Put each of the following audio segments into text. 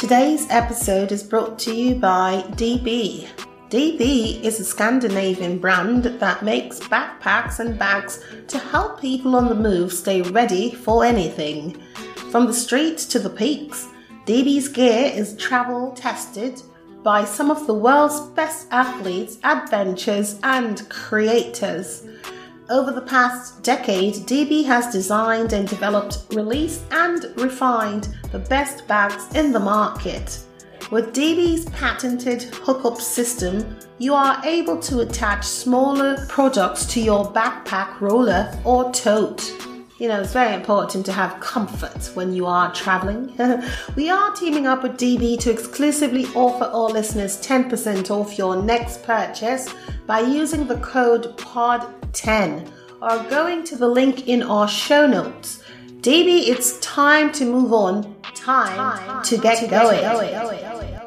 Today's episode is brought to you by DB. DB is a Scandinavian brand that makes backpacks and bags to help people on the move stay ready for anything. From the streets to the peaks, DB's gear is travel tested by some of the world's best athletes, adventurers, and creators. Over the past decade, DB has designed and developed, released, and refined the best bags in the market. With DB's patented hookup system, you are able to attach smaller products to your backpack, roller, or tote. You know, it's very important to have comfort when you are traveling. we are teaming up with DB to exclusively offer all listeners 10% off your next purchase by using the code POD10 or going to the link in our show notes. DB, it's time to move on. Time, time to get, to going. Get going.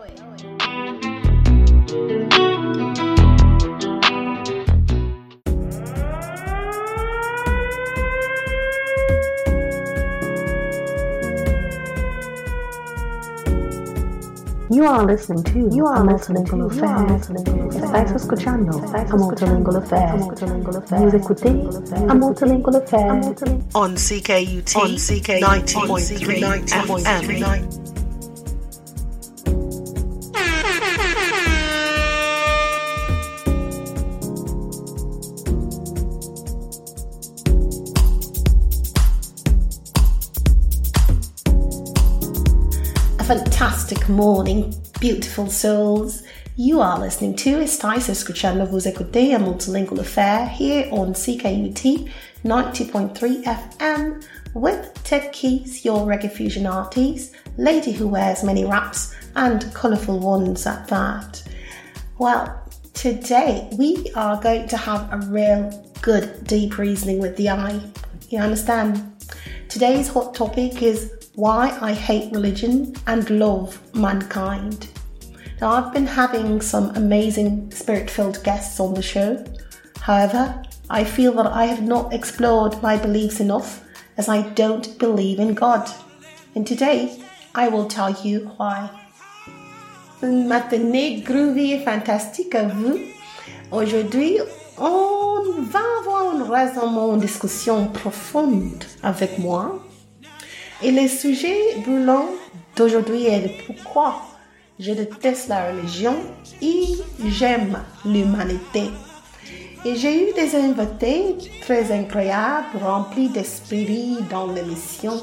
You are listening to You are Multilingual Affair. Estáis escuchando a Multilingual Affair. Vous écoutez a Multilingual Affair. On CKUT, on CK 90.3 FM. Fantastic morning, beautiful souls. You are listening to Estáis escuchando Vous écoutez a Multilingual Affair here on CKUT 90.3 FM with Takeyce, your reggae fusion artist, lady who wears many wraps and colourful ones at that. Well, today we are going to have a real good deep reasoning with the eye. You understand? Today's hot topic is why I Hate Religion and Love Mankind. Now, I've been having some amazing spirit filled guests on the show. However, I feel that I have not explored my beliefs enough as I don't believe in God. And today, I will tell you why. Matinée groovy et fantastique à vous. Aujourd'hui, on va avoir une raisonnement, une discussion profonde avec moi et le sujet brûlant d'aujourd'hui est pourquoi je déteste la religion et j'aime l'humanité. Et j'ai eu des invités très incroyables, remplis d'esprit dans l'émission.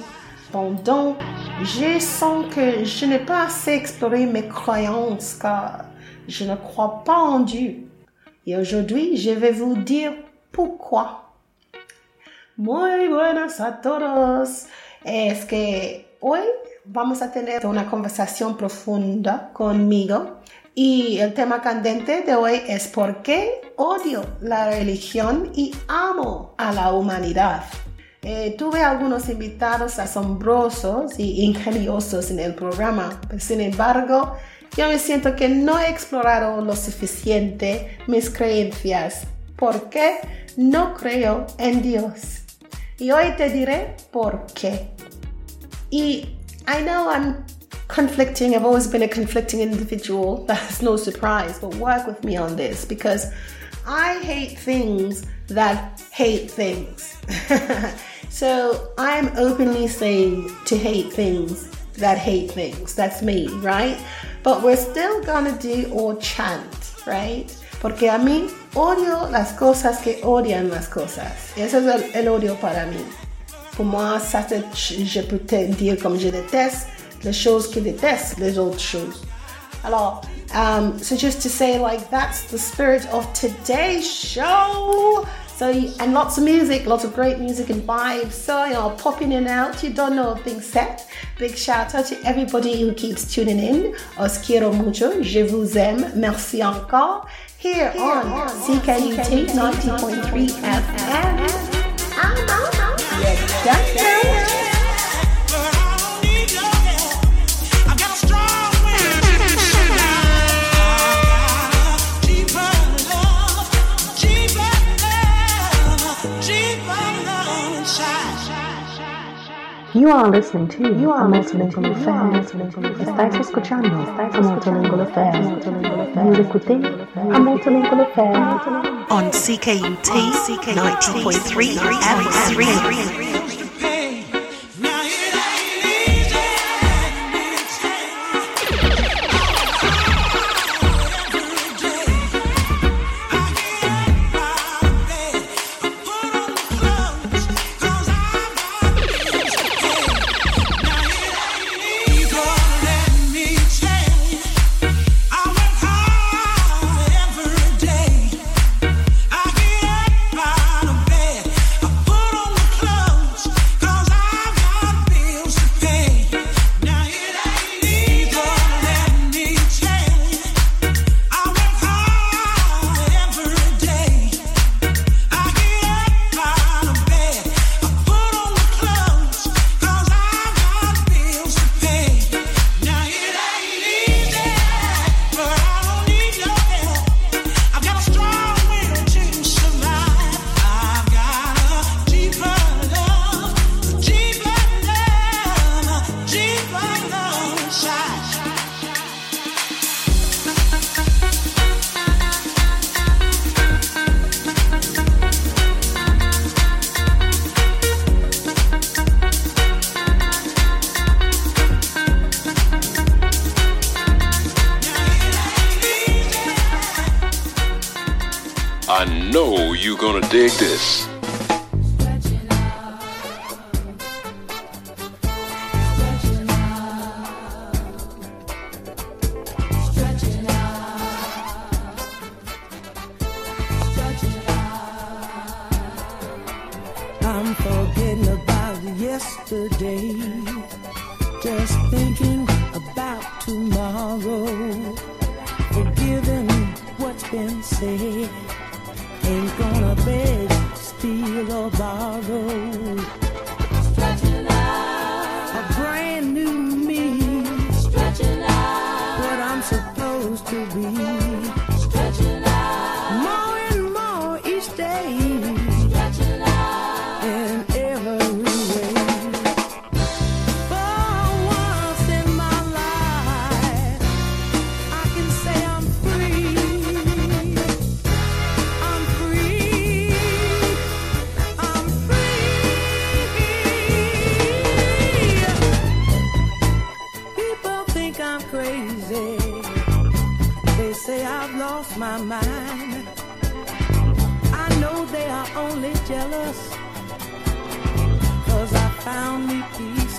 Pendant, je sens que je n'ai pas assez exploré mes croyances car je ne crois pas en Dieu. Et aujourd'hui, je vais vous dire pourquoi. Muy buenas a todos es que hoy vamos a tener una conversación profunda conmigo y el tema candente de hoy es por qué odio la religión y amo a la humanidad. Eh, tuve algunos invitados asombrosos y ingeniosos en el programa, sin embargo, yo me siento que no he explorado lo suficiente mis creencias porque no creo en Dios. Y hoy te diré por qué. Y I know I'm conflicting, I've always been a conflicting individual, that's no surprise, but work with me on this because I hate things that hate things. so I'm openly saying to hate things that hate things. That's me, right? But we're still gonna do our chant, right? Porque a mí odio las cosas que odian las cosas. Ese es el, el odio para mí. Pour moi, ça je peux te dire comme je déteste les choses qui détestent les autres choses. Alors, um, so just to say, like, that's the spirit of today's show. So, and lots of music, lots of great music and vibes. So, you know, popping in and out, you don't know things set. Big shout out to everybody who keeps tuning in. Os quiero mucho. Je vous aime. Merci encore. Here, here on, on CKUT 90.3 FM. You are listening to You are Multilingual Affairs. Estáis escuchando a Multilingual Affairs. Vous écoutez a Multilingual Affairs. On CKUT 90.3 FM3.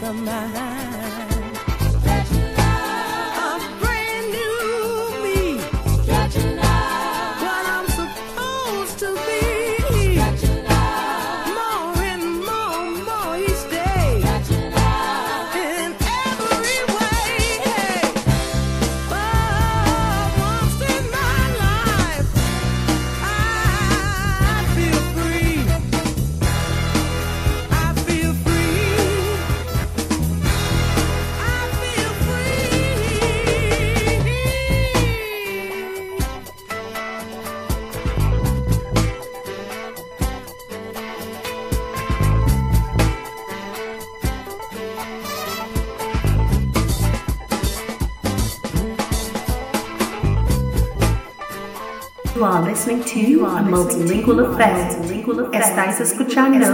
Listening to a Multilingual Affair. Estás escuchando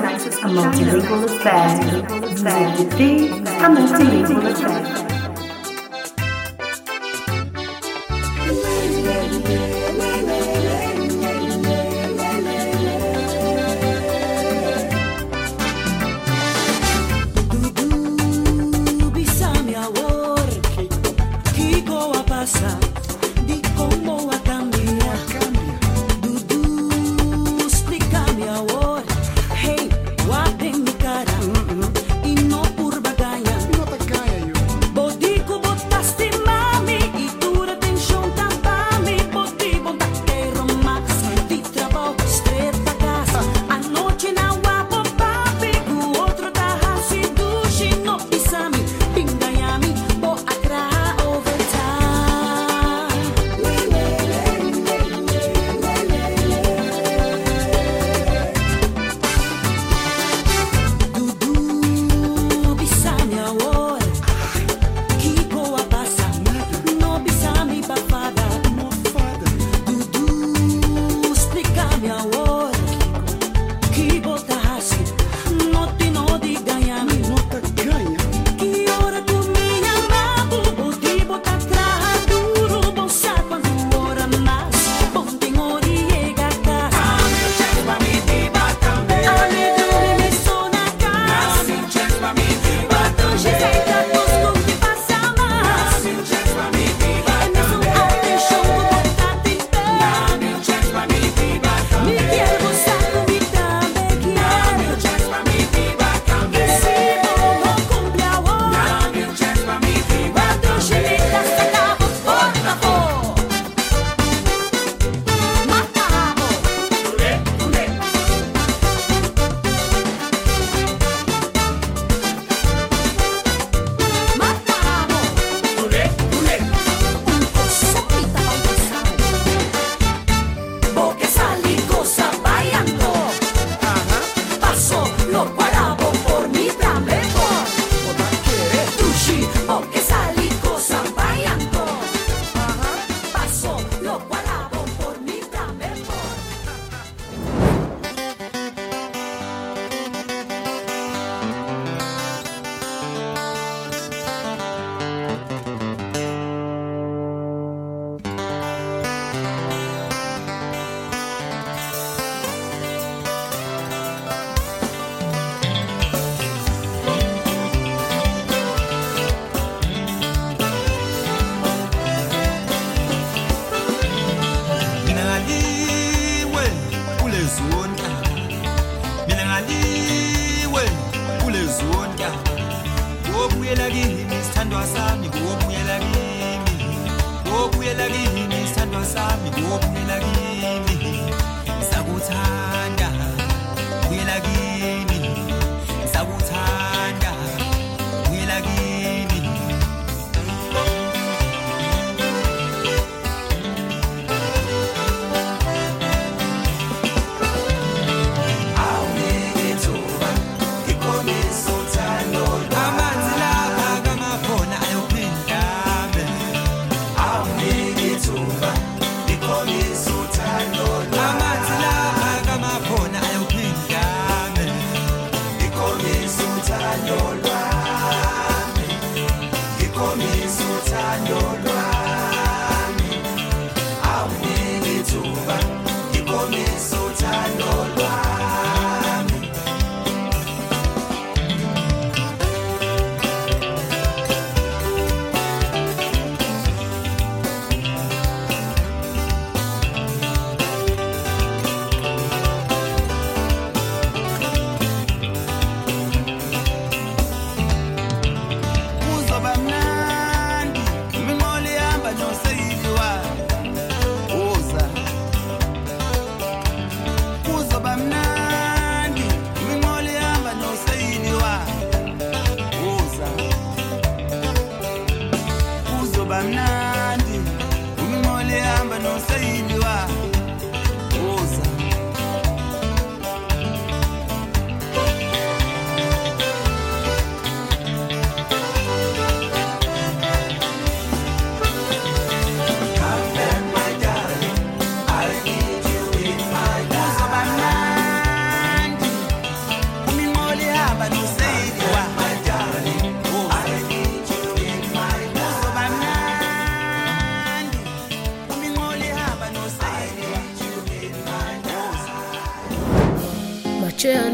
a Multilingual Affair. Vous écoutez a Multilingual Affair.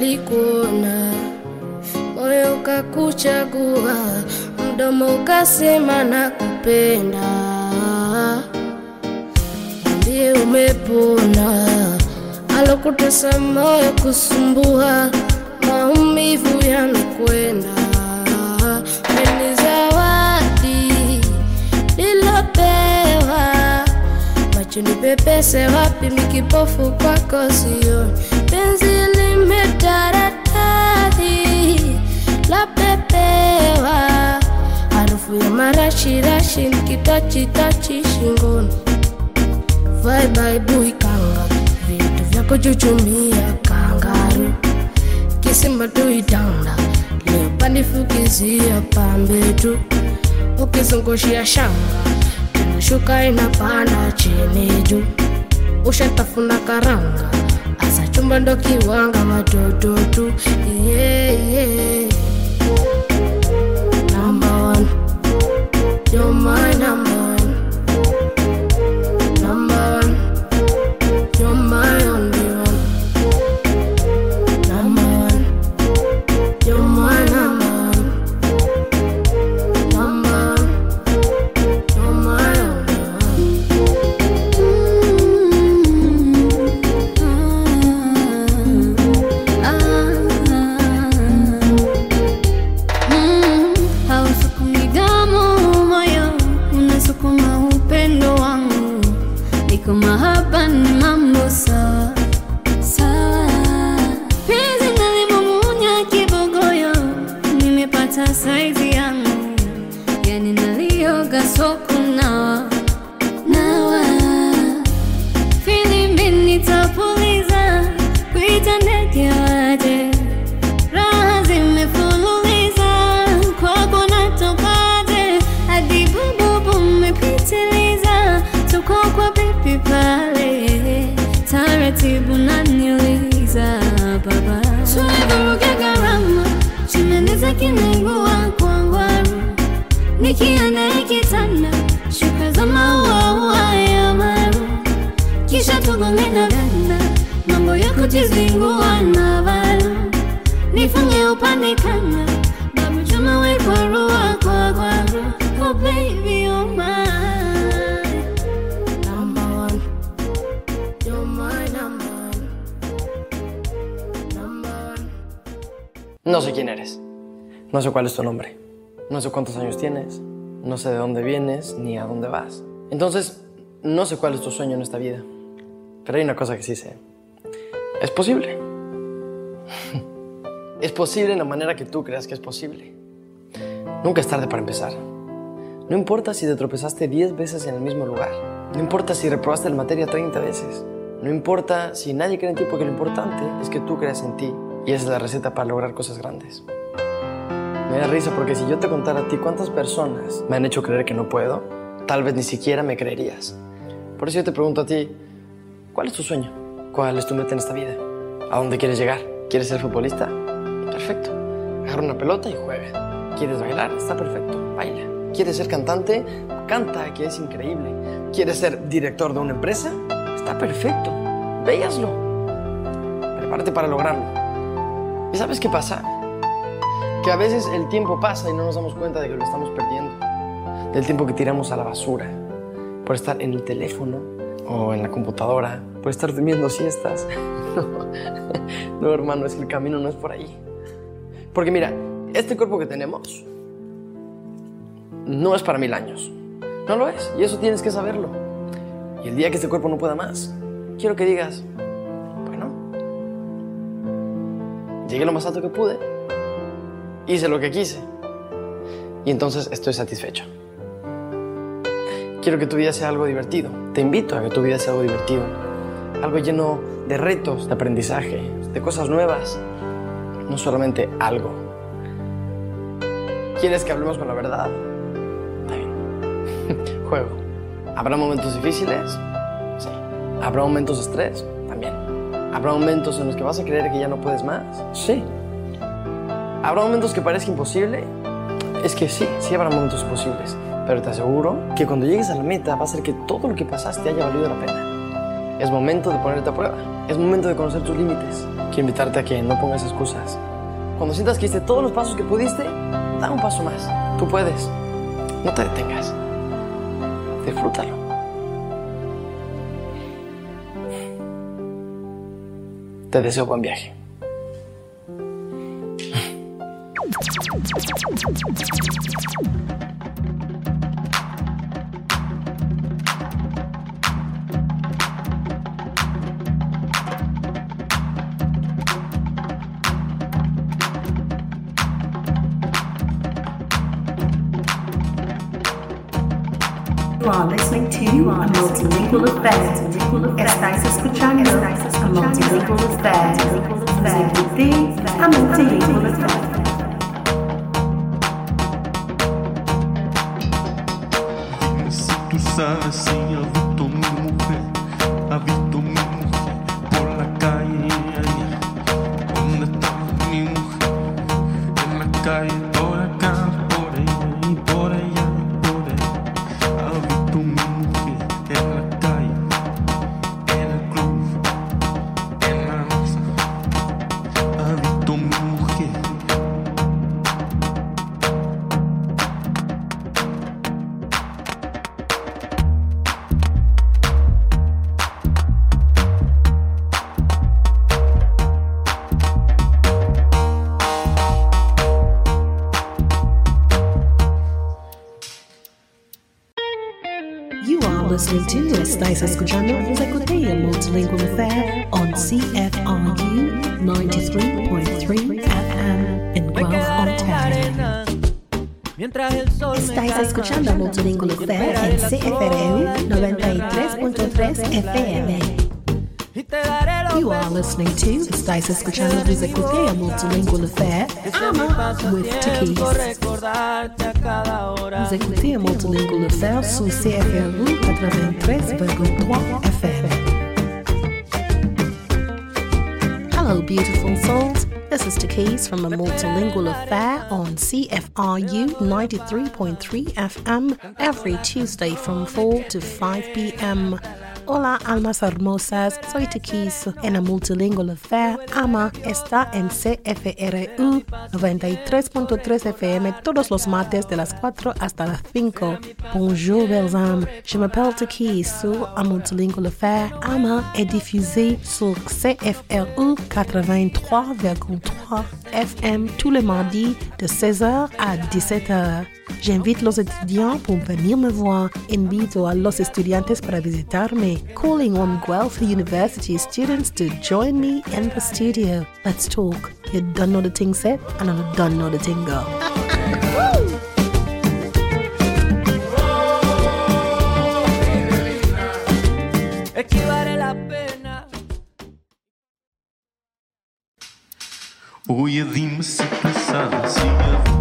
Macho yalikuona, moyo ukakuchagua, mdomo ukasema na kupenda. Ndiye umepona, alokutesa moyo kusumbua, maumivu yanakwenda. Ni macho nipepese wapi mikipofu kwako sioni penzi limetaradadi la pepewa. Harufu ya marashirashi nikitachitachi shingoni. Vaibaibui vitu vya kuchuchumia kangaru. Kisimba tuitanda leopandifukizia pambetu ukizungushia shanga inashuka inapanda chini juu ushatafuna karanga asa ndo kiwanga watoto tu yeah, yeah. Mahaba ni No sé quién eres. No sé cuál es tu nombre. No sé cuántos años tienes. No sé de dónde vienes ni a dónde vas. Entonces, no sé cuál es tu sueño en esta vida. Pero hay una cosa que sí sé. Es posible. es posible en la manera que tú creas que es posible. Nunca es tarde para empezar. No importa si te tropezaste 10 veces en el mismo lugar. No importa si reprobaste la materia 30 veces. No importa si nadie cree en ti porque lo importante es que tú creas en ti. Y esa es la receta para lograr cosas grandes. Me da risa porque si yo te contara a ti cuántas personas me han hecho creer que no puedo, tal vez ni siquiera me creerías. Por eso yo te pregunto a ti, ¿cuál es tu sueño? ¿Cuál es tu meta en esta vida? ¿A dónde quieres llegar? ¿Quieres ser futbolista? Perfecto. Agarra una pelota y juega. ¿Quieres bailar? Está perfecto. Baila. ¿Quieres ser cantante? Canta, que es increíble. ¿Quieres ser director de una empresa? Está perfecto. Véaslo. Prepárate para lograrlo. ¿Y sabes qué pasa? Que a veces el tiempo pasa y no nos damos cuenta de que lo estamos perdiendo. Del tiempo que tiramos a la basura. Por estar en el teléfono o en la computadora. Por estar durmiendo siestas. No, no hermano, es que el camino no es por ahí. Porque mira, este cuerpo que tenemos no es para mil años. No lo es. Y eso tienes que saberlo. Y el día que este cuerpo no pueda más, quiero que digas, bueno, llegué lo más alto que pude, hice lo que quise, y entonces estoy satisfecho. Quiero que tu vida sea algo divertido. Te invito a que tu vida sea algo divertido. Algo lleno de retos, de aprendizaje, de cosas nuevas. No solamente algo. ¿Quieres que hablemos con la verdad? Juego. ¿Habrá momentos difíciles? Sí. ¿Habrá momentos de estrés? También. ¿Habrá momentos en los que vas a creer que ya no puedes más? Sí. ¿Habrá momentos que parezca imposible? Es que sí, sí habrá momentos imposibles. Pero te aseguro que cuando llegues a la meta va a ser que todo lo que pasaste haya valido la pena. Es momento de ponerte a prueba. Es momento de conocer tus límites. Quiero invitarte a que no pongas excusas. Cuando sientas que hiciste todos los pasos que pudiste, da un paso más. Tú puedes. No te detengas. Disfrútalo. Te deseo buen viaje. You are listening to a multilingual affair. Estás escuchando a multilingual affair. Vous a multilingual affair. Si tú sabes si ha visto listening to Estáis escuchando Vous écoutez a multilingual affair Ama with hora. Vous multilingual affair sous CFRU 93.3 FM. Hello, beautiful souls. This is Takeyce from a multilingual affair on CFRU 93.3 FM every Tuesday from 4 to 5 p.m. Hola, almas hermosas. Soy Takis en a multilingual affair. Ama está en CFRU 93.3 FM todos los martes de las 4 hasta las 5. Bonjour, belles âmes. Je m'appelle Takis sur un multilingual affair. Ama est diffusé sur CFRU 83,3 FM tous les mardis de 16h à 17h. J'invite los étudiants pour venir me voir. Invito a los estudiantes para visitarme. Calling on Guelph University students to join me in the studio. Let's talk. You don't know the thing said, and I don't know the thing go. Oye, dime si tú sabes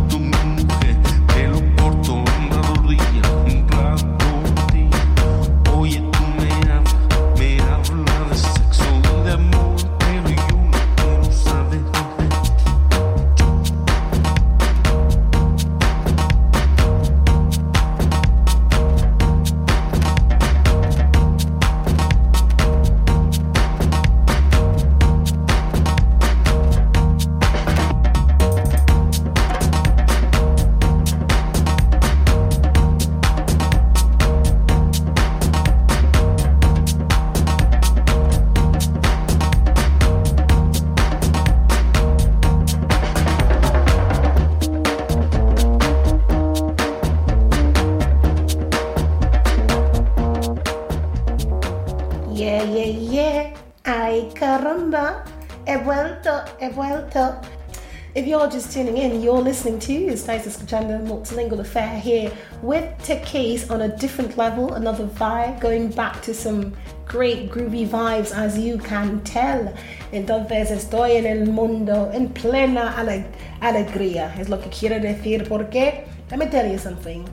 you're just tuning in, you're listening to Estáis escuchando Multilingual Affair here with Takeyce on a different level, another vibe, going back to some great groovy vibes as you can tell. Entonces estoy en el mundo en plena ale- alegría, es lo que quiero decir, porque let me tell you something.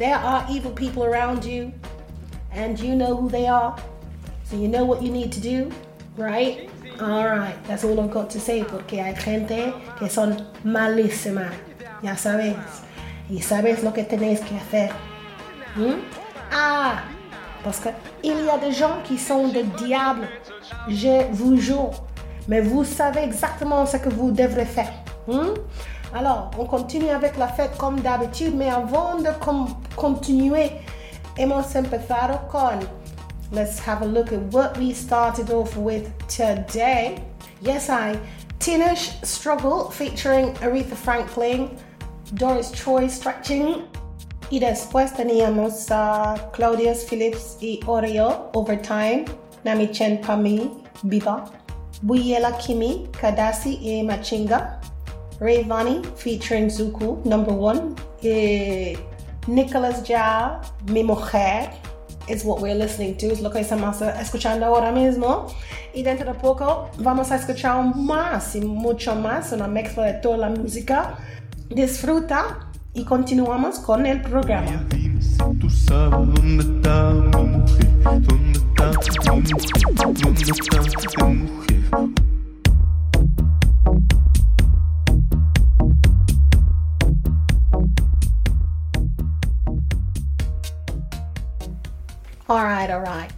There are evil people around you, and you know who they are, so you know what you need to do, right? Alright, that's all I've got to say, porque hay gente que son malísimas, ya sabes, y sabes lo que tenéis que hacer. Hmm? Ah, parce qu'il y a des gens qui sont des diables, je vous jure, mais vous savez exactement ce que vous devrez faire. Hmm? Alors, on continue avec la fête comme d'habitude, mais avant de com- continuer, hemos empezado con Let's have a look at what we started off with today. Yes, I. Teenage Struggle featuring Aretha Franklin, Doris Troy stretching. Y después teníamos a Claudius Phillips y Oreo Overtime, Nami Chen Pami, Biba, Buyela Kimi, Kadasi y Machinga, Rayvanny featuring Zuku, number one, eh, Nicholas Ja, Mi Mujer, is what we're listening to, es lo que estamos escuchando ahora mismo. Y dentro de poco vamos a escuchar más y mucho más, una mezcla de toda la música. Disfruta y continuamos con el programa. All right, all right.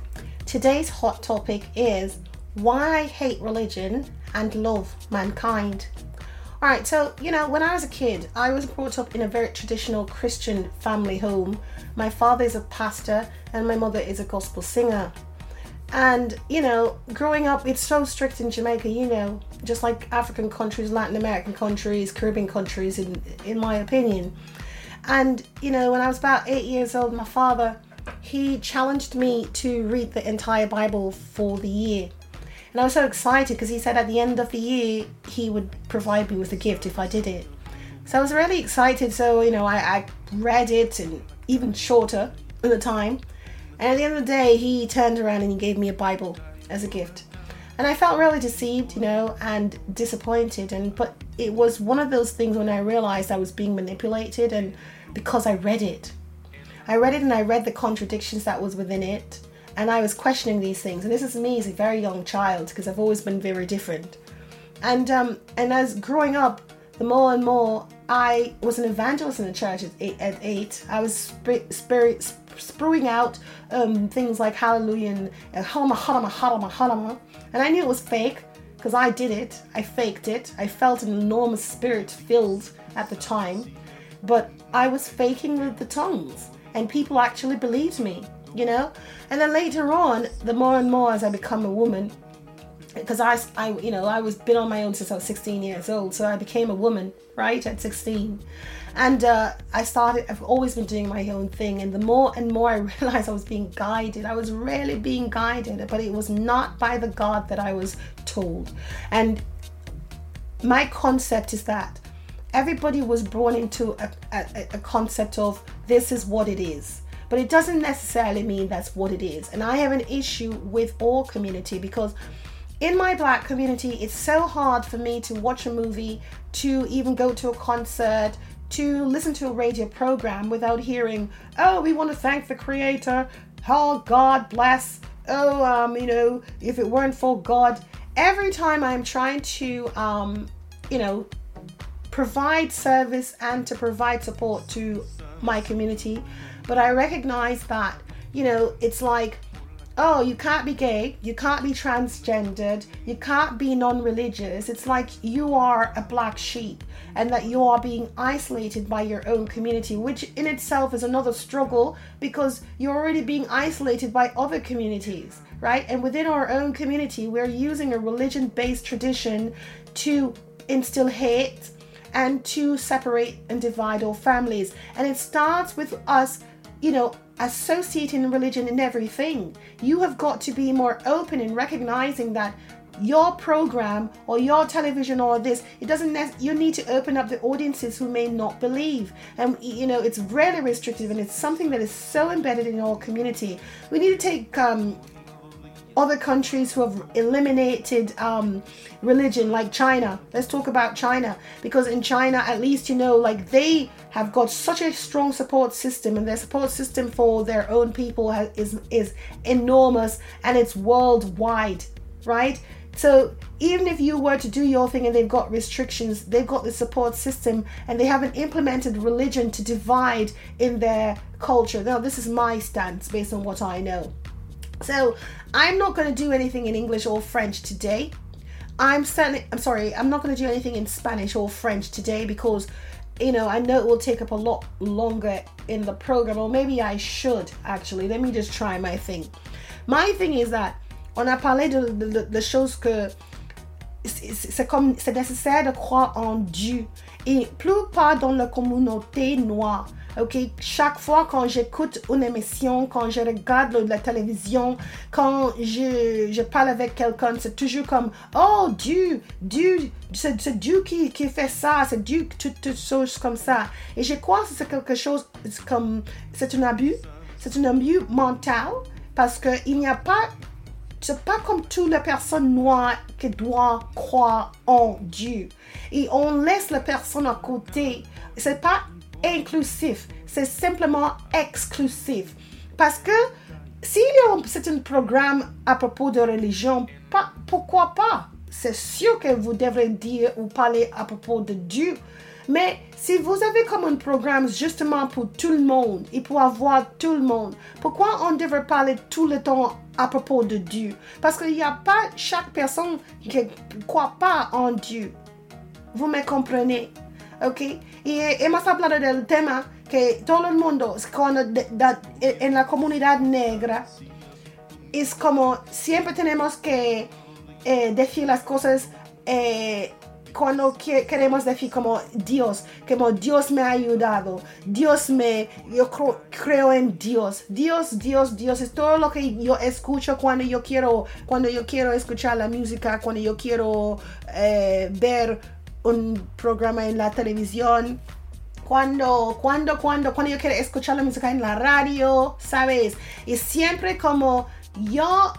Today's hot topic is why I hate religion and love mankind. All right, so you know, when I was a kid, I was brought up in a very traditional Christian family home. My father is a pastor and my mother is a gospel singer. And you know, growing up, it's so strict in Jamaica, you know, just like African countries, Latin American countries, Caribbean countries, in in my opinion. And you know, when I was about eight years old, my father he challenged me to read the entire Bible for the year. And I was so excited because he said at the end of the year he would provide me with a gift if I did it. So I was really excited. So, you know, I, I read it and even shorter at the time. And at the end of the day, he turned around and he gave me a Bible as a gift. And I felt really deceived, you know, and disappointed. And but it was one of those things when I realized I was being manipulated and because I read it. I read it and I read the contradictions that was within it, and I was questioning these things. And this is me as a very young child because I've always been very different. And um, and as growing up, the more and more I was an evangelist in the church at eight. At eight I was sp- spirit sp- spewing out um, things like hallelujah and uh, halama halama and I knew it was fake because I did it. I faked it. I felt an enormous spirit filled at the time, but I was faking the, the tongues and people actually believed me, you know. And then later on, the more and more as I become a woman, because I, I, you know, I was been on my own since I was 16 years old, so I became a woman, right, at 16, and uh, I started. I've always been doing my own thing, and the more and more I realized I was being guided. I was really being guided, but it was not by the God that I was told. And my concept is that everybody was born into a, a, a concept of this is what it is. But it doesn't necessarily mean that's what it is. And i have an issue with all community because in my black community it's so hard for me to watch a movie to even go to a concert to listen to a radio program without hearing oh we want to thank the creator. Oh god bless. Oh um you know if it weren't for god. Every time i'm trying to um you know provide service and to provide support to my community. But I recognize that, you know, it's like, oh, you can't be gay, you can't be transgendered, you can't be non religious. It's like you are a black sheep and that you are being isolated by your own community, which in itself is another struggle because you're already being isolated by other communities, right? And within our own community, we're using a religion based tradition to instill hate and to separate and divide our families. And it starts with us you know, associating religion in everything. You have got to be more open in recognizing that your program or your television or this it doesn't you need to open up the audiences who may not believe and you know it's really restrictive and it's something that is so embedded in our community we need to take um, other countries who have eliminated um, religion, like China. Let's talk about China because in China, at least you know, like they have got such a strong support system, and their support system for their own people has, is is enormous and it's worldwide, right? So even if you were to do your thing and they've got restrictions, they've got the support system and they haven't implemented religion to divide in their culture. Now, this is my stance based on what I know. So I'm not going to do anything in English or French today. I'm certainly, I'm sorry, I'm not going to do anything in Spanish or French today because, you know, I know it will take up a lot longer in the program, or maybe I should actually. Let me just try my thing. My thing is that on a parlé de, de, de, choses que c'est comme c'est nécessaire de croire en Dieu et plus pas dans la communauté noire. Ok, chaque fois quand j'écoute une émission, quand je regarde la télévision, quand je, je parle avec quelqu'un, c'est toujours comme oh Dieu, Dieu, c'est Dieu qui, qui fait ça, c'est Dieu toutes toutes choses comme ça. Et je crois que c'est quelque chose comme c'est un abus, c'est un abus mental parce que il n'y a pas c'est pas comme toutes les personnes noires qui doivent croire en Dieu. Et on laisse la personne à côté. C'est pas inclusif, c'est simplement exclusif. Parce que si c'est un programme à propos de religion, pas, pourquoi pas? C'est sûr que vous devrez dire ou parler à propos de Dieu. Mais si vous avez comme un programme justement pour tout le monde et pour avoir tout le monde, pourquoi on devrait parler tout le temps à propos de Dieu? Parce qu'il n'y a pas chaque personne qui ne croit pas en Dieu. Vous me comprenez? ¿Ok? Y hemos hablado del tema que todo el mundo, cuando de- da- en la comunidad negra, es como siempre tenemos que eh, decir las cosas eh, cuando que- queremos decir como Dios, como Dios me ha ayudado, Dios me, yo cro- creo en Dios, Dios, Dios, Dios, es todo lo que yo escucho cuando yo quiero, cuando yo quiero escuchar la música, cuando yo quiero eh, ver un programa en la televisión, cuando, cuando, cuando, cuando yo quiero escuchar la música en la radio, ¿sabes? Y siempre como yo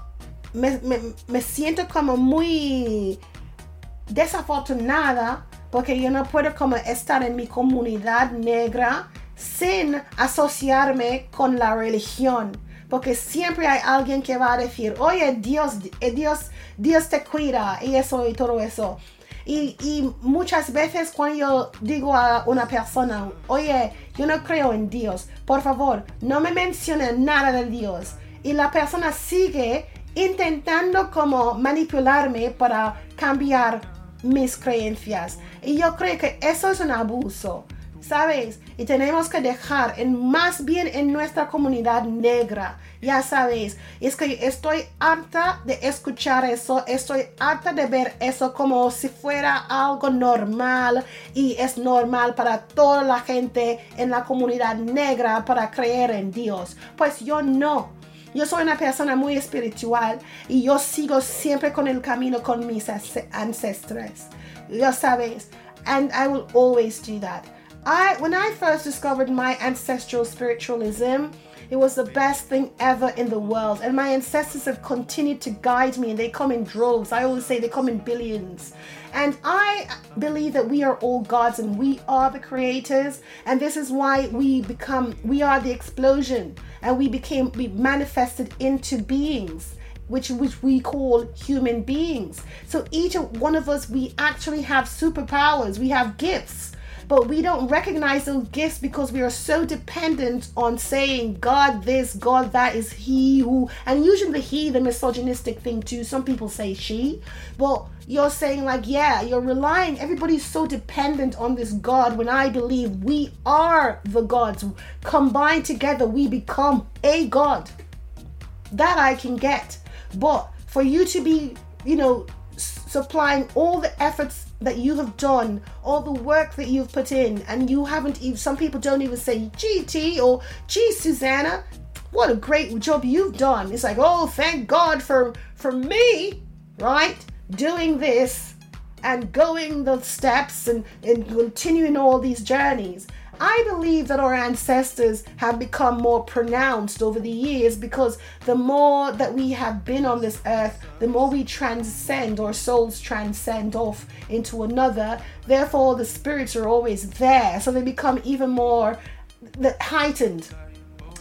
me, me- me siento como muy desafortunada porque yo no puedo como estar en mi comunidad negra sin asociarme con la religión. Porque siempre hay alguien que va a decir, oye, Dios, eh, Dios, Dios te cuida y eso y todo eso. Y, muchas veces cuando yo digo a una persona, oye, yo no creo en Dios, por favor, no me mencione nada de Dios. Y la persona sigue intentando como manipularme para cambiar mis creencias. Y yo creo que eso es un abuso, ¿sabes? Y tenemos que dejar, en, más bien en nuestra comunidad negra, ya sabes, es que estoy harta de escuchar eso, estoy harta de ver eso como si fuera algo normal y es normal para toda la gente en la comunidad negra para creer en Dios. Pues yo no. Yo soy una persona muy espiritual y yo sigo siempre con el camino con mis ance- ancestros. Ya sabes. And I will always do that. I when I first discovered my ancestral spiritualism, it was the best thing ever in the world. And my ancestors have continued to guide me and they come in droves. I always say they come in billions. And I believe that we are all gods and we are the creators. And this is why we become, we are the explosion. And we became, we manifested into beings. Which, which we call human beings. So each one of us, we actually have superpowers, we have gifts but we don't recognize those gifts because we are so dependent on saying God this, God that is He who, and usually He, the misogynistic thing too. Some people say she, but you're saying like, yeah, you're relying. Everybody's so dependent on this God when I believe we are the gods. Combined together, we become a God that I can get. But for you to be, you know, supplying all the efforts that you have done, all the work that you've put in, and you haven't even, some people don't even say GT or gee, Susanna, what a great job you've done. It's like, oh, thank God for, for me, right? Doing this and going the steps and, and continuing all these journeys. I believe that our ancestors have become more pronounced over the years because the more that we have been on this earth, the more we transcend, our souls transcend off into another. Therefore, the spirits are always there. So they become even more heightened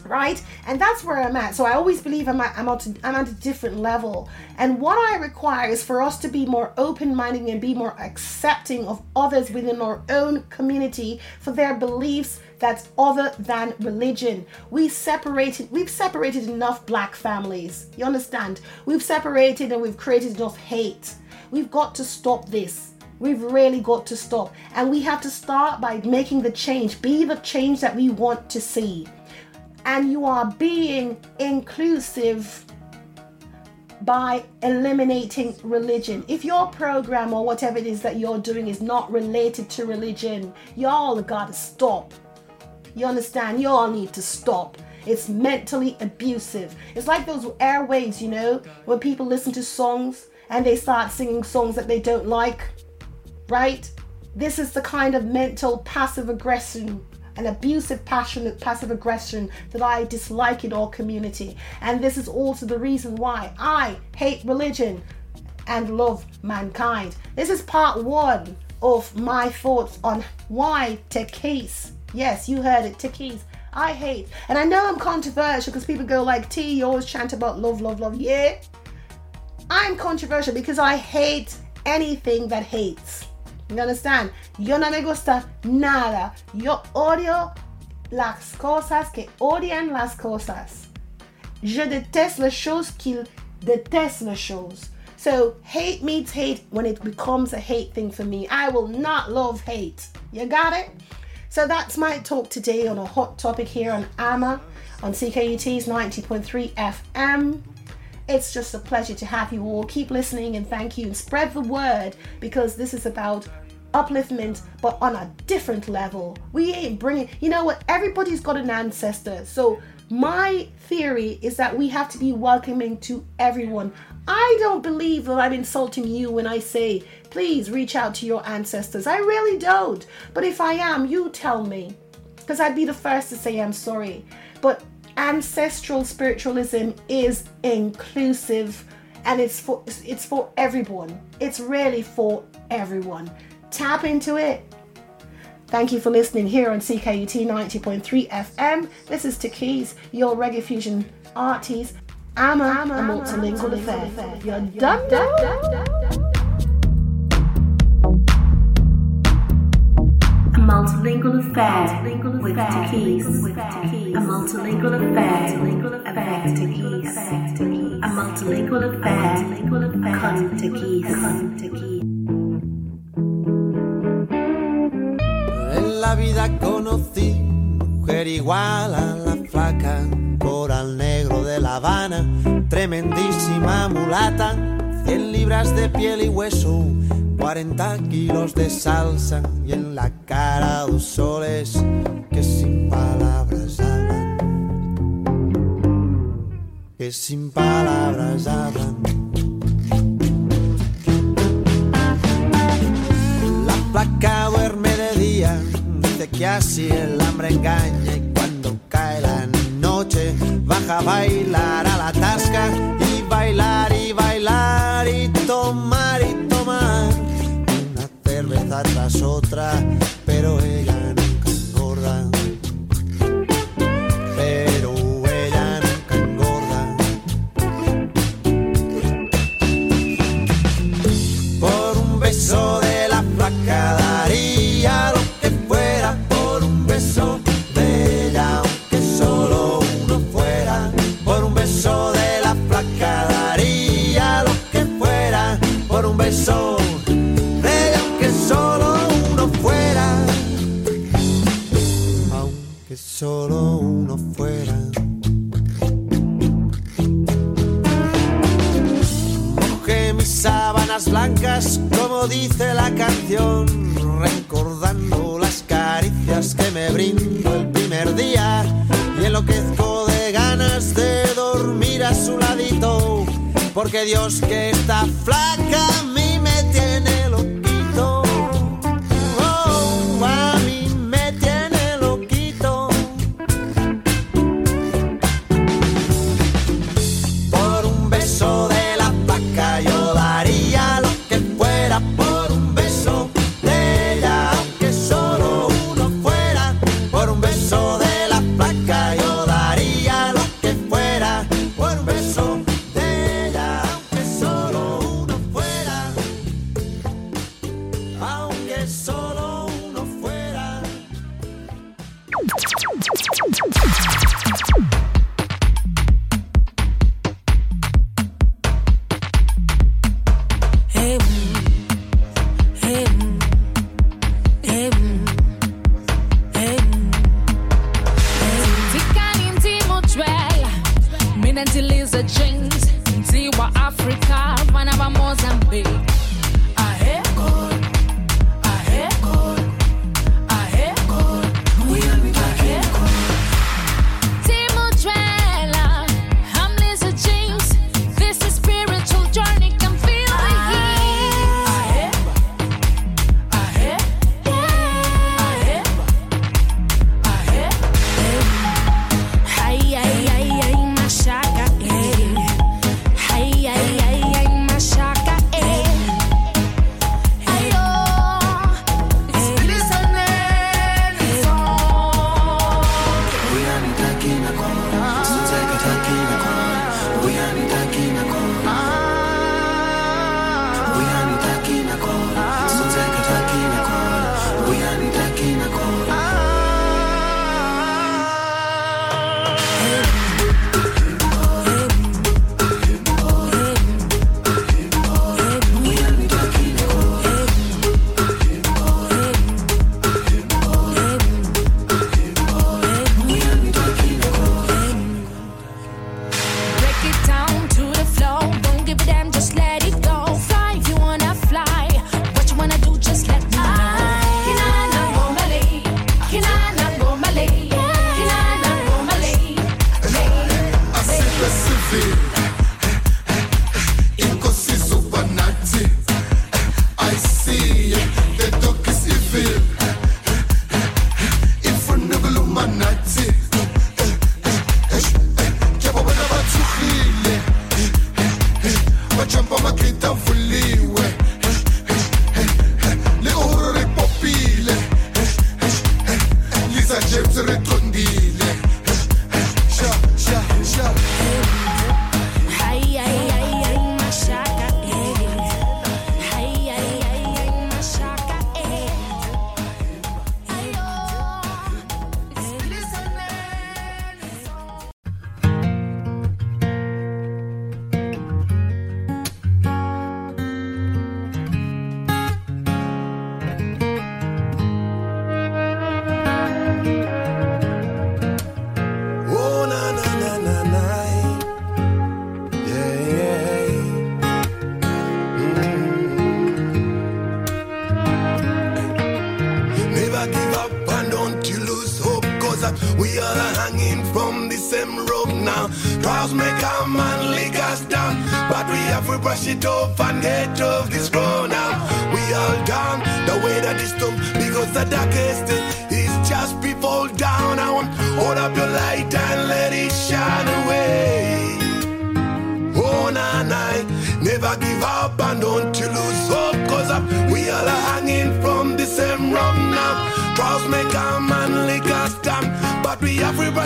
right? And that's where I'm at. So I always believe I'm at, I'm, at, I'm at a different level. And what I require is for us to be more open minded and be more accepting of others within our own community for their beliefs that's other than religion. We separated, we've separated enough black families. You understand? We've separated and we've created enough hate. We've got to stop this. We've really got to stop. And we have to start by making the change, be the change that we want to see and you are being inclusive by eliminating religion. If your program or whatever it is that you're doing is not related to religion, y'all gotta stop. You understand? Y'all need to stop. It's mentally abusive. It's like those airwaves, you know, when people listen to songs and they start singing songs that they don't like, right? This is the kind of mental passive aggression an abusive, passionate, passive aggression that I dislike in all community. And this is also the reason why I hate religion and love mankind. This is part one of my thoughts on why Takeyce. Yes, you heard it, Takeyce. I hate. And I know I'm controversial because people go like, T, you always chant about love, love, love. Yeah. I'm controversial because I hate anything that hates. You understand? Yo no me gusta nada. Yo odio las cosas que odian las cosas. Je déteste les choses les choses. So hate meets hate when it becomes a hate thing for me. I will not love hate. You got it? So that's my talk today on a hot topic here on AMA on CKUT's 90.3 FM. It's just a pleasure to have you all. Keep listening and thank you and spread the word because this is about upliftment, but on a different level. We ain't bringing, you know what? Everybody's got an ancestor. So, my theory is that we have to be welcoming to everyone. I don't believe that I'm insulting you when I say, please reach out to your ancestors. I really don't. But if I am, you tell me. Because I'd be the first to say I'm sorry. But ancestral spiritualism is inclusive and it's for it's for everyone. It's really for everyone. Tap into it. Thank you for listening here on CKUT 90.3 FM. This is Takeyce, your reggae fusion artist. I'm a, I'm a, a multilingual affair. You're done, done, A multilingual affair with Takis. A multilingual affair with Takis. A multilingual affair. Con Takis. la vida conocí mujer igual a la flaca, coral negro de La Habana, tremendísima mulata, 100 libras de piel y hueso, 40 kilos de salsa y en la cara dos soles que sin palabras hablan, que sin palabras hablan. La placa duerme de día que así el hambre engaña y cuando cae la noche baja a bailar a la tasca y bailar tras otra, pero ella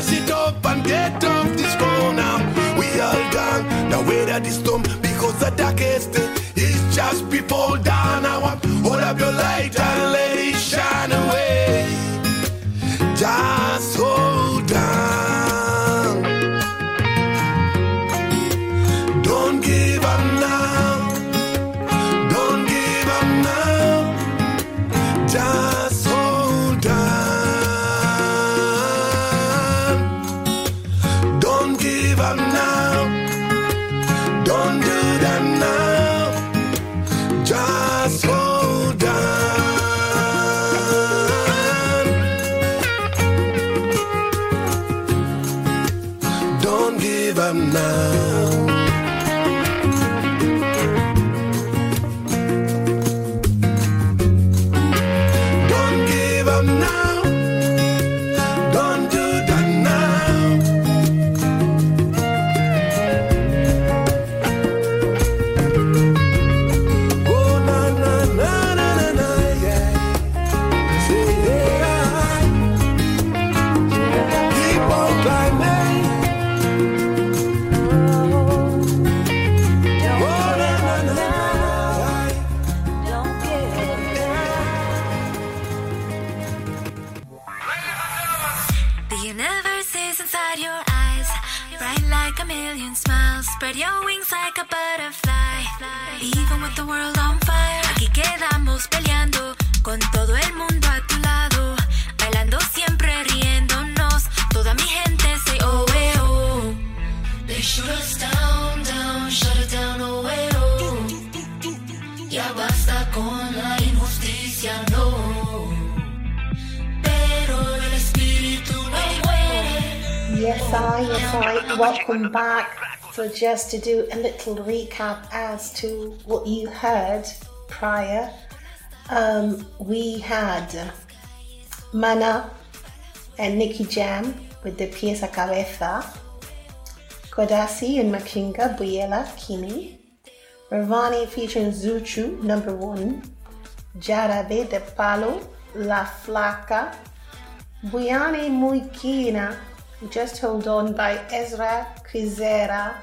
Pass it up and get off this phone now. We all gone. Now wait at this storm because the darkest is just before dawn. Now hold up your light and let it shine away. Down. So, just to do a little recap as to what you heard prior, um, we had Mana and Nicky Jam with the Pies a Cabeza, Kodasi and Makinga, Buyela, Kimi, Rayvanny featuring Zuchu, number one, Jarabe de Palo, La Flaca, Buyani Muikina, Just Hold On by Ezra Quizera.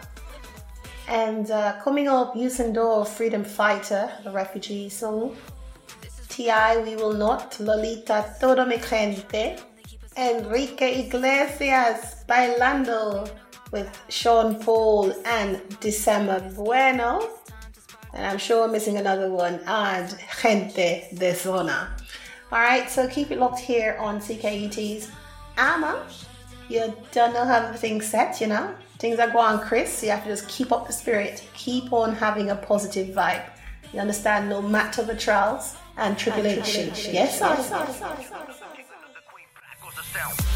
And uh, coming up, Youssou N'Dour Freedom Fighter, the refugee song. T.I. We Will Not, Lolita Todo Mi Gente. Enrique Iglesias, Bailando with Sean Paul and Descemer Bueno. And I'm sure I'm missing another one, and Gente de Zona. All right, so keep it locked here on CKUT's AMA. You don't know how everything's set, you know? Things are going, Chris. So you have to just keep up the spirit, keep on having a positive vibe. You understand? No matter the trials and tribulations. Yes, I. Balas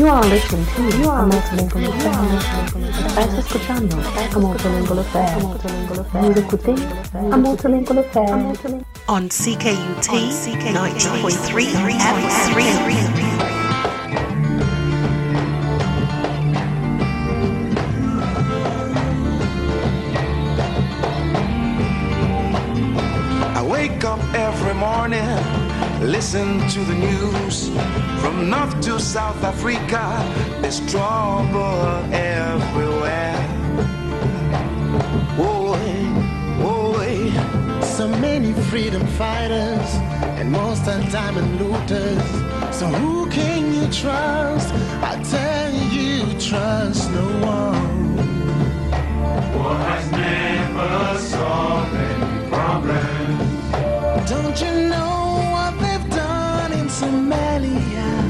You are listening to You are Multilingual Affair. Estás escuchando a Multilingual Affair. Vous écoutez a Multilingual Affair. on CKUT 90.3 FM. I wake up every morning, listen to the news. From north to South Africa, there's trouble everywhere. Boy, boy, so many freedom fighters and most are diamond looters. So who can you trust? I tell you, trust no one. War has never solved any problems. Don't you know Somalia?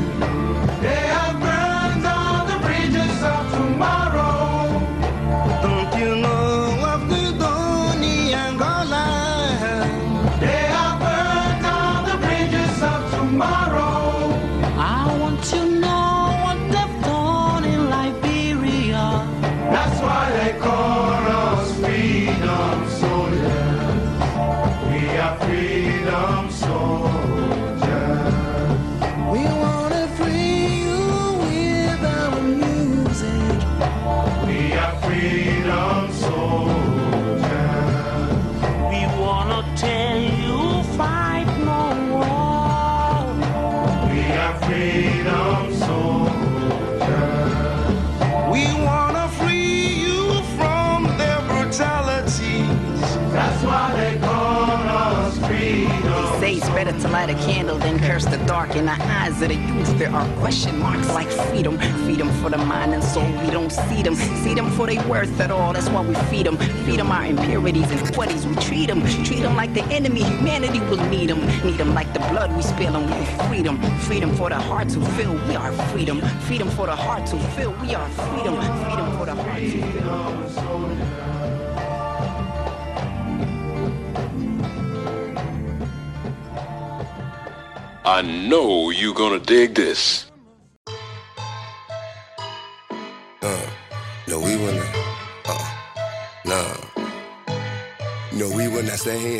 Candle, then curse the dark. In the eyes of the youth, there are question marks like freedom. Freedom for the mind and soul, we don't see them. See them for they worth at all, that's why we feed them. Feed them our impurities and sweaties, we treat them. Treat them like the enemy, humanity will need them. Need them like the blood we spill we freedom. Freedom for the heart to feel we are freedom. Freedom for the heart to feel we are freedom. Freedom for the heart to feel. I know you're gonna dig this.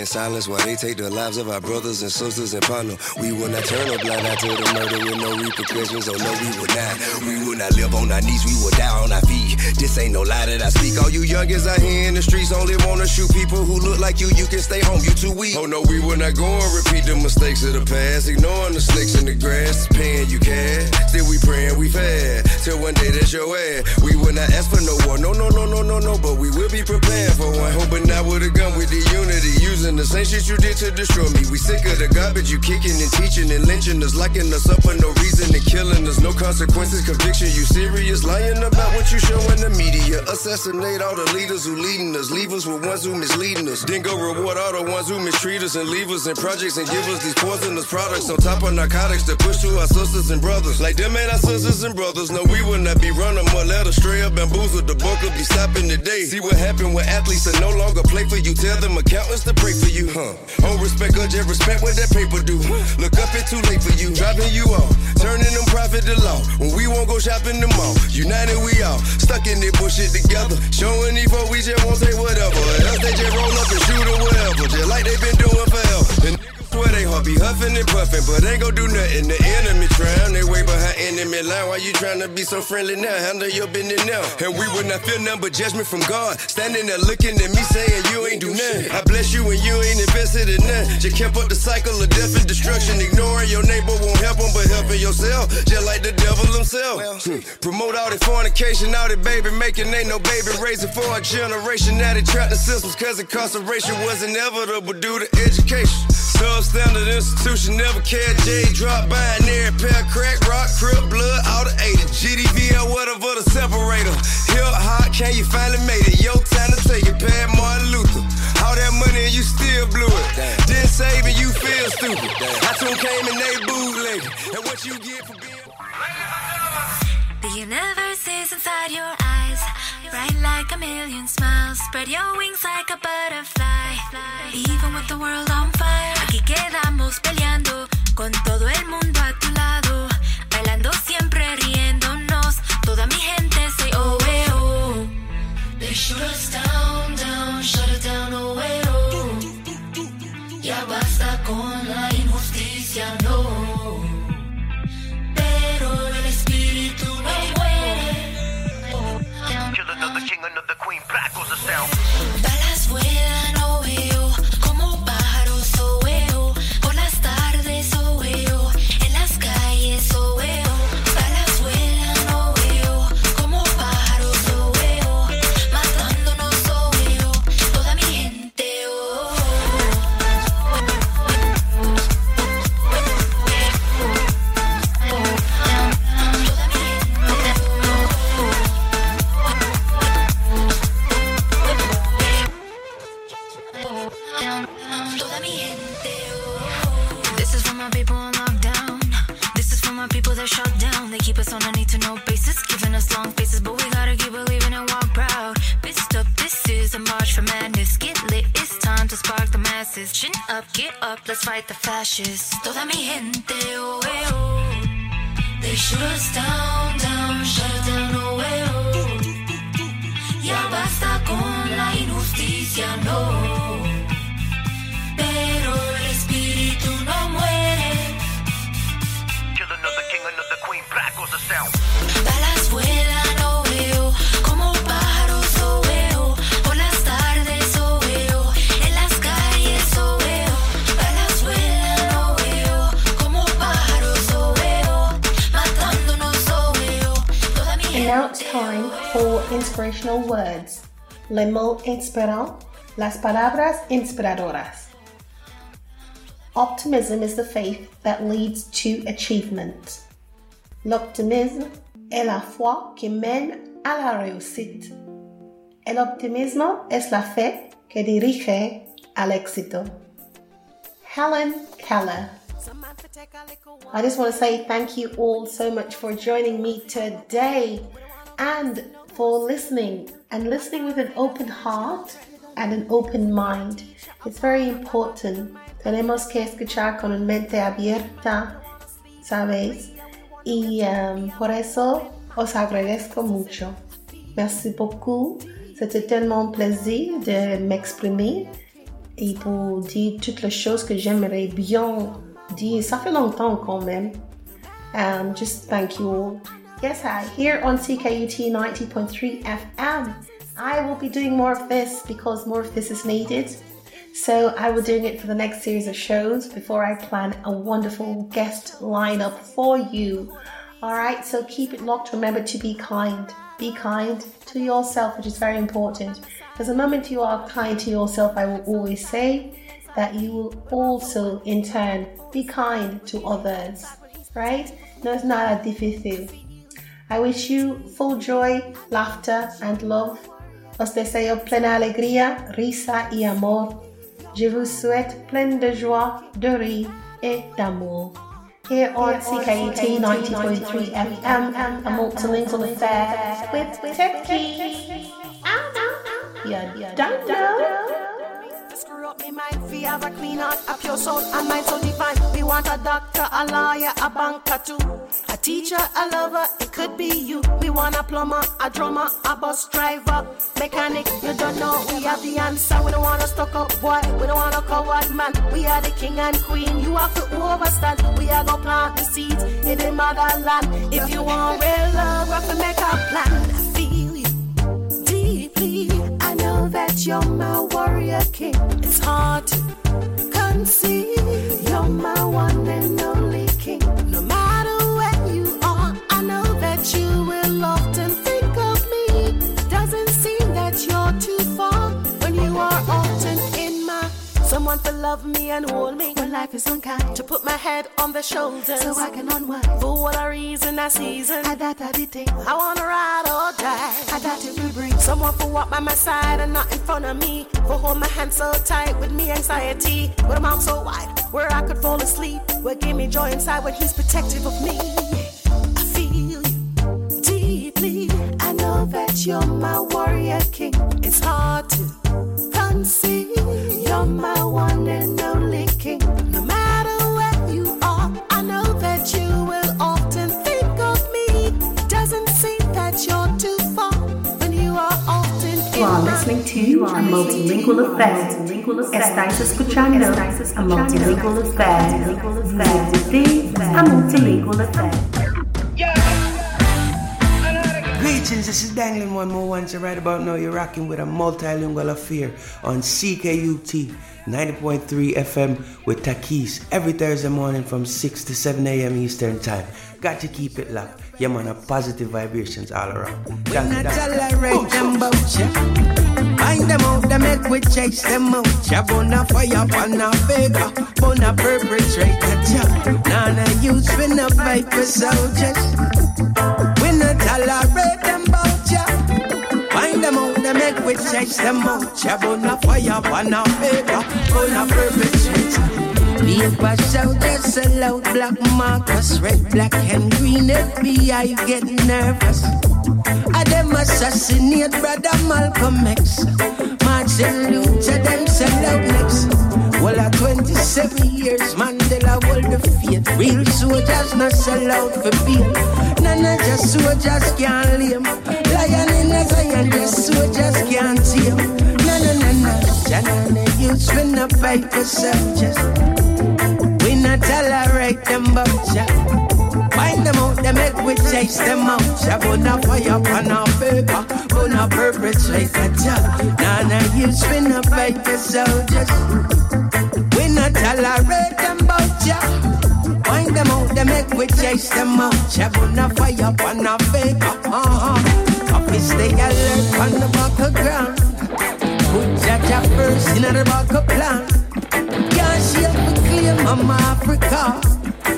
In silence while they take the lives of our brothers and sisters and partner. We will not turn a blind eye to the murder with no repercussions. Oh no, we will not. We will not live on our knees. We will die on our feet. This ain't no lie that I speak. All you youngins out here in the streets only wanna shoot people who look like you. You can stay home. You too weak. Oh no, we will not go and repeat the mistakes of the past. Ignoring the snakes in the grass, paying you cash. Still we praying we fast till one day that's your ass. We will not ask for no war. No, no, no, no, no, no. But we will be prepared for one. But not with a gun. With the unity, using the same shit you did to destroy me. We sick of the garbage you kicking and teaching and lynching us, locking us up for no reason and killing us. No consequences, conviction. You serious? Lying about what you show in the media. Assassinate all the leaders who leading us. Leave us with ones who misleading us. Then go reward all the ones who mistreat us and leave us in projects and give us these poisonous products on top of narcotics to push to our sisters and brothers. Like them ain't our sisters and brothers. No, we will not be running more led astray or bamboozled. The book will be stopping today. See what happened when athletes that no longer play for you. Tell them accountants to pray for you. Huh. Oh, respect, just respect what that paper do. Look up, it's too late for you. Dropping you off, turning them profit to law. When we won't go shopping mall. United we all, stuck in this bullshit together. Showing these folks we just won't take whatever. Else they just roll up and shoot or whatever. Just like they've been doing forever. And swear they heart be huffing and puffing, but ain't gon' do nothing. The enemy trying, they way behind enemy line. Why you trying to be so friendly now? Handle your business now. And we would not feel nothing but judgment from God. Standing there looking at me saying you ain't do nothing. I bless you and you ain't invested in nothing. Just kept up the cycle of death and destruction. Ignoring your neighbor won't help him, but helping yourself. Just like the devil himself. Hmm. Promote all the fornication, all the baby making. Ain't no baby raising for a generation. Now they trapped in systems cause incarceration was inevitable due to education. Substandard institution never cared. J drop air pair crack, rock, crib, blood, all the 80. GDVL, whatever the separator. Hip hop, can you finally made it? Yo, time to take it. Pat Martin Luther. All that money and you still blew it. Didn't save and you feel stupid. I soon came and they bootleg. And what you get for being. The universe is inside your eyes, bright like a million smiles. Spread your wings like a butterfly, even with the world on fire. Aquí quedamos peleando con todo el mundo a tu lado, bailando siempre riéndonos. Toda mi gente say oh oh. They shoot us down, the inspirant, las palabras inspiradoras. Optimism is the faith that leads to achievement. L'optimisme est la foi qui mène à la réussite. El optimismo es la fe que dirige al éxito. Helen Keller. I just want to say thank you all so much for joining me today and for listening and listening with an open heart and an open mind. It's very important. Tenemos que escuchar con una mente abierta, ¿sabéis? Y um, por eso os agradezco mucho. Merci beaucoup. C'était tellement un plaisir de m'exprimer et pour dire toutes les choses que j'aimerais bien dire. Ça fait longtemps quand même. Um, just thank you all. Yes, hi. Here on CKUT 90.3 FM, I will be doing more of this because more of this is needed. So I will be doing it for the next series of shows before I plan a wonderful guest lineup for you. All right, so keep it locked. Remember to be kind. Be kind to yourself, which is very important. Because the moment you are kind to yourself, I will always say that you will also, in turn, be kind to others. Right? No, it's not that difficult. I wish you full joy, laughter, and love. Os deseo plena alegría, risa y amor. Je vous souhaite pleine de joie, de rire et d'amour. Here on CKUT 90.3 FM, a multilingual affair with Takeyce. You're done now. Screw up mind, fi have a clean heart, a pure soul, and mind so divine. We want a doctor, a lawyer, a banker too. A teacher, a lover, it could be you. We want a plumber, a drummer, a bus driver, mechanic. You don't know, we have the answer. We don't want a stuck up boy, we don't want a coward man. We are the king and queen. You have to overstand. We are gonna plant the seeds in the motherland. If you want real love, we have to make a plan. I feel you deeply. I know that you're my warrior king. It's hard to conceive. You're my one and only king. No matter where you are, I know that you will often think of me. Doesn't seem that you're too far when you are often in my. Someone to love me and hold me life is unkind. To put my head on their shoulders so I can unwind. For what a reason, a season. I that I did think. I wanna ride or die. I that it will bring someone for walk by my side and not in front of me. For hold my hand so tight with me anxiety. With a mouth so wide where I could fall asleep. Will give me joy inside when he's protective of me. I feel you deeply. I know that you're my warrior king. It's hard to conceive. A multilingual affair. Estáis escuchando a multilingual affair. Visite a multilingual affair. Greetings, this is Dangling One More Once. Right about now, you're rocking with a multilingual affair on CKUT 90.3 FM with Takeyce every Thursday morning from 6 to 7 a.m. Eastern Time. Got to keep it locked. Yeah, man, a positive vibrations all around. Thank you, Not thank you. tolerate them bout ya. Find them out, they make we chase them out. Ya bona fire, bona faker, bona. Ja, none of you spin up fight for soldiers. We not tolerate them bout ya. Find them out, they make we chase them out. Ya bona fire, bona faker, bona perpetrator. Paper soldiers sell out black markers, red, black, and green. FBI get nervous. I them assassinate brother Malcolm X. Martin Luther them sell out next. Well, at 27 years, Mandela hold the faith. Real soldiers not sell out for bail. None of just soldiers can't lame. Lion in a Zion, the soldiers can't tame. No, no, no, no. Janana, you spin fight for soldiers. We not tolerate them butcher. Find them out, they make we chase them out. Ya gonna fire on our paper, gonna perpetrate a job. Nah, nah, you spin up fight the soldiers. We not tolerate them butcher. Find them out, they make we chase them out. Ya gonna fire on our paper, uh-huh. Copy stay alert on the back of ground. Put Jaja first in the back of plan. Can't shake the claim Mama Africa.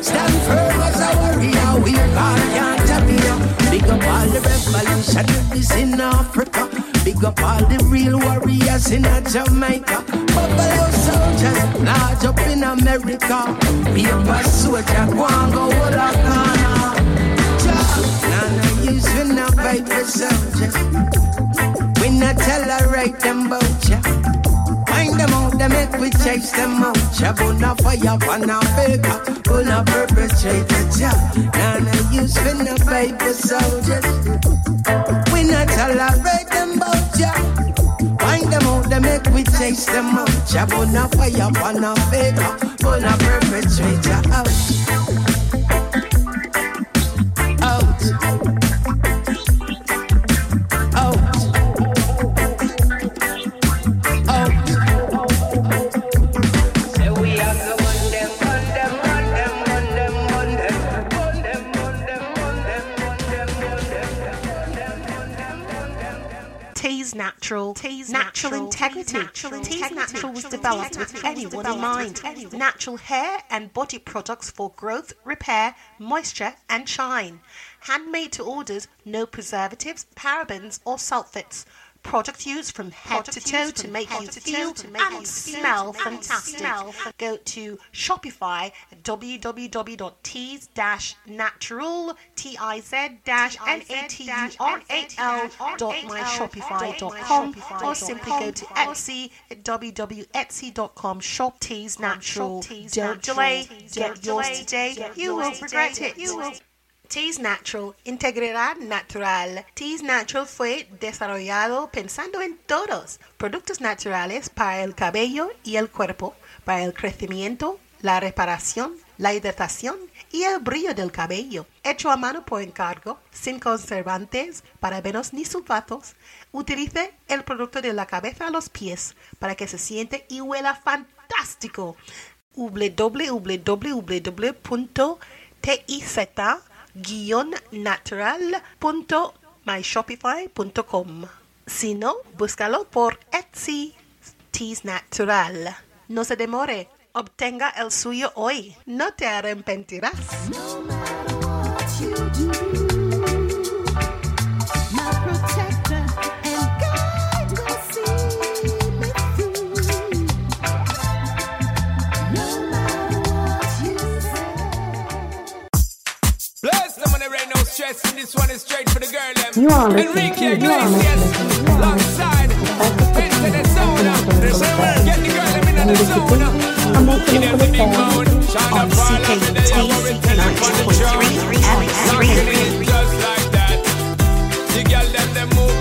Stand firm as a warrior, we can't appear. Big up all the revolutionaries in Africa. Big up all the real warriors in Jamaica. Buffalo soldiers, large up in America. Paper soldier, go and go all a. Nana use when I fight for soldiers not tolerate them vulture. Find them out, they make we chase them out. Ya burn a fire, on a faker, burn a perpetrator. Chop, none of you spin the paper soldiers. We not tolerate them vulture. Find them out, they make we chase them out. Ya burn a fire, on a faker, burn a perpetrator. Out. Tiz Natural, Tiz Natural, integrity. Tiz Natural was developed with anyone in mind. Natural hair and body products for growth, repair, moisture, and shine. Handmade to orders, no preservatives, parabens, or sulfates. Product used from head to toe to make you feel to make and smell fantastic. Go to Shopify www.tiznatural T-I-Z-N-A-T-U-R-A-L dot myshopify.com or simply go to Etsy at www.etsy.com shop tiznatural. Don't delay. Get yours today. You will regret it. You will. Teas Natural, integridad natural. Teas Natural fue desarrollado pensando en todos. Productos naturales para el cabello y el cuerpo, para el crecimiento, la reparación, la hidratación y el brillo del cabello. Hecho a mano por encargo, sin conservantes, parabenos ni sulfatos. Utilice el producto de la cabeza a los pies para que se siente y huela fantástico. www.tiz-natural.myshopify.com Si no, búscalo por Etsy Teas Natural. No se demore, obtenga el suyo hoy. No te arrepentirás. This one is straight for the girl. Them. You are Enrique Iglesias, alongside the zone. Get the girl them in the zone. Big on the throne. Knocking it just like that. The girl them move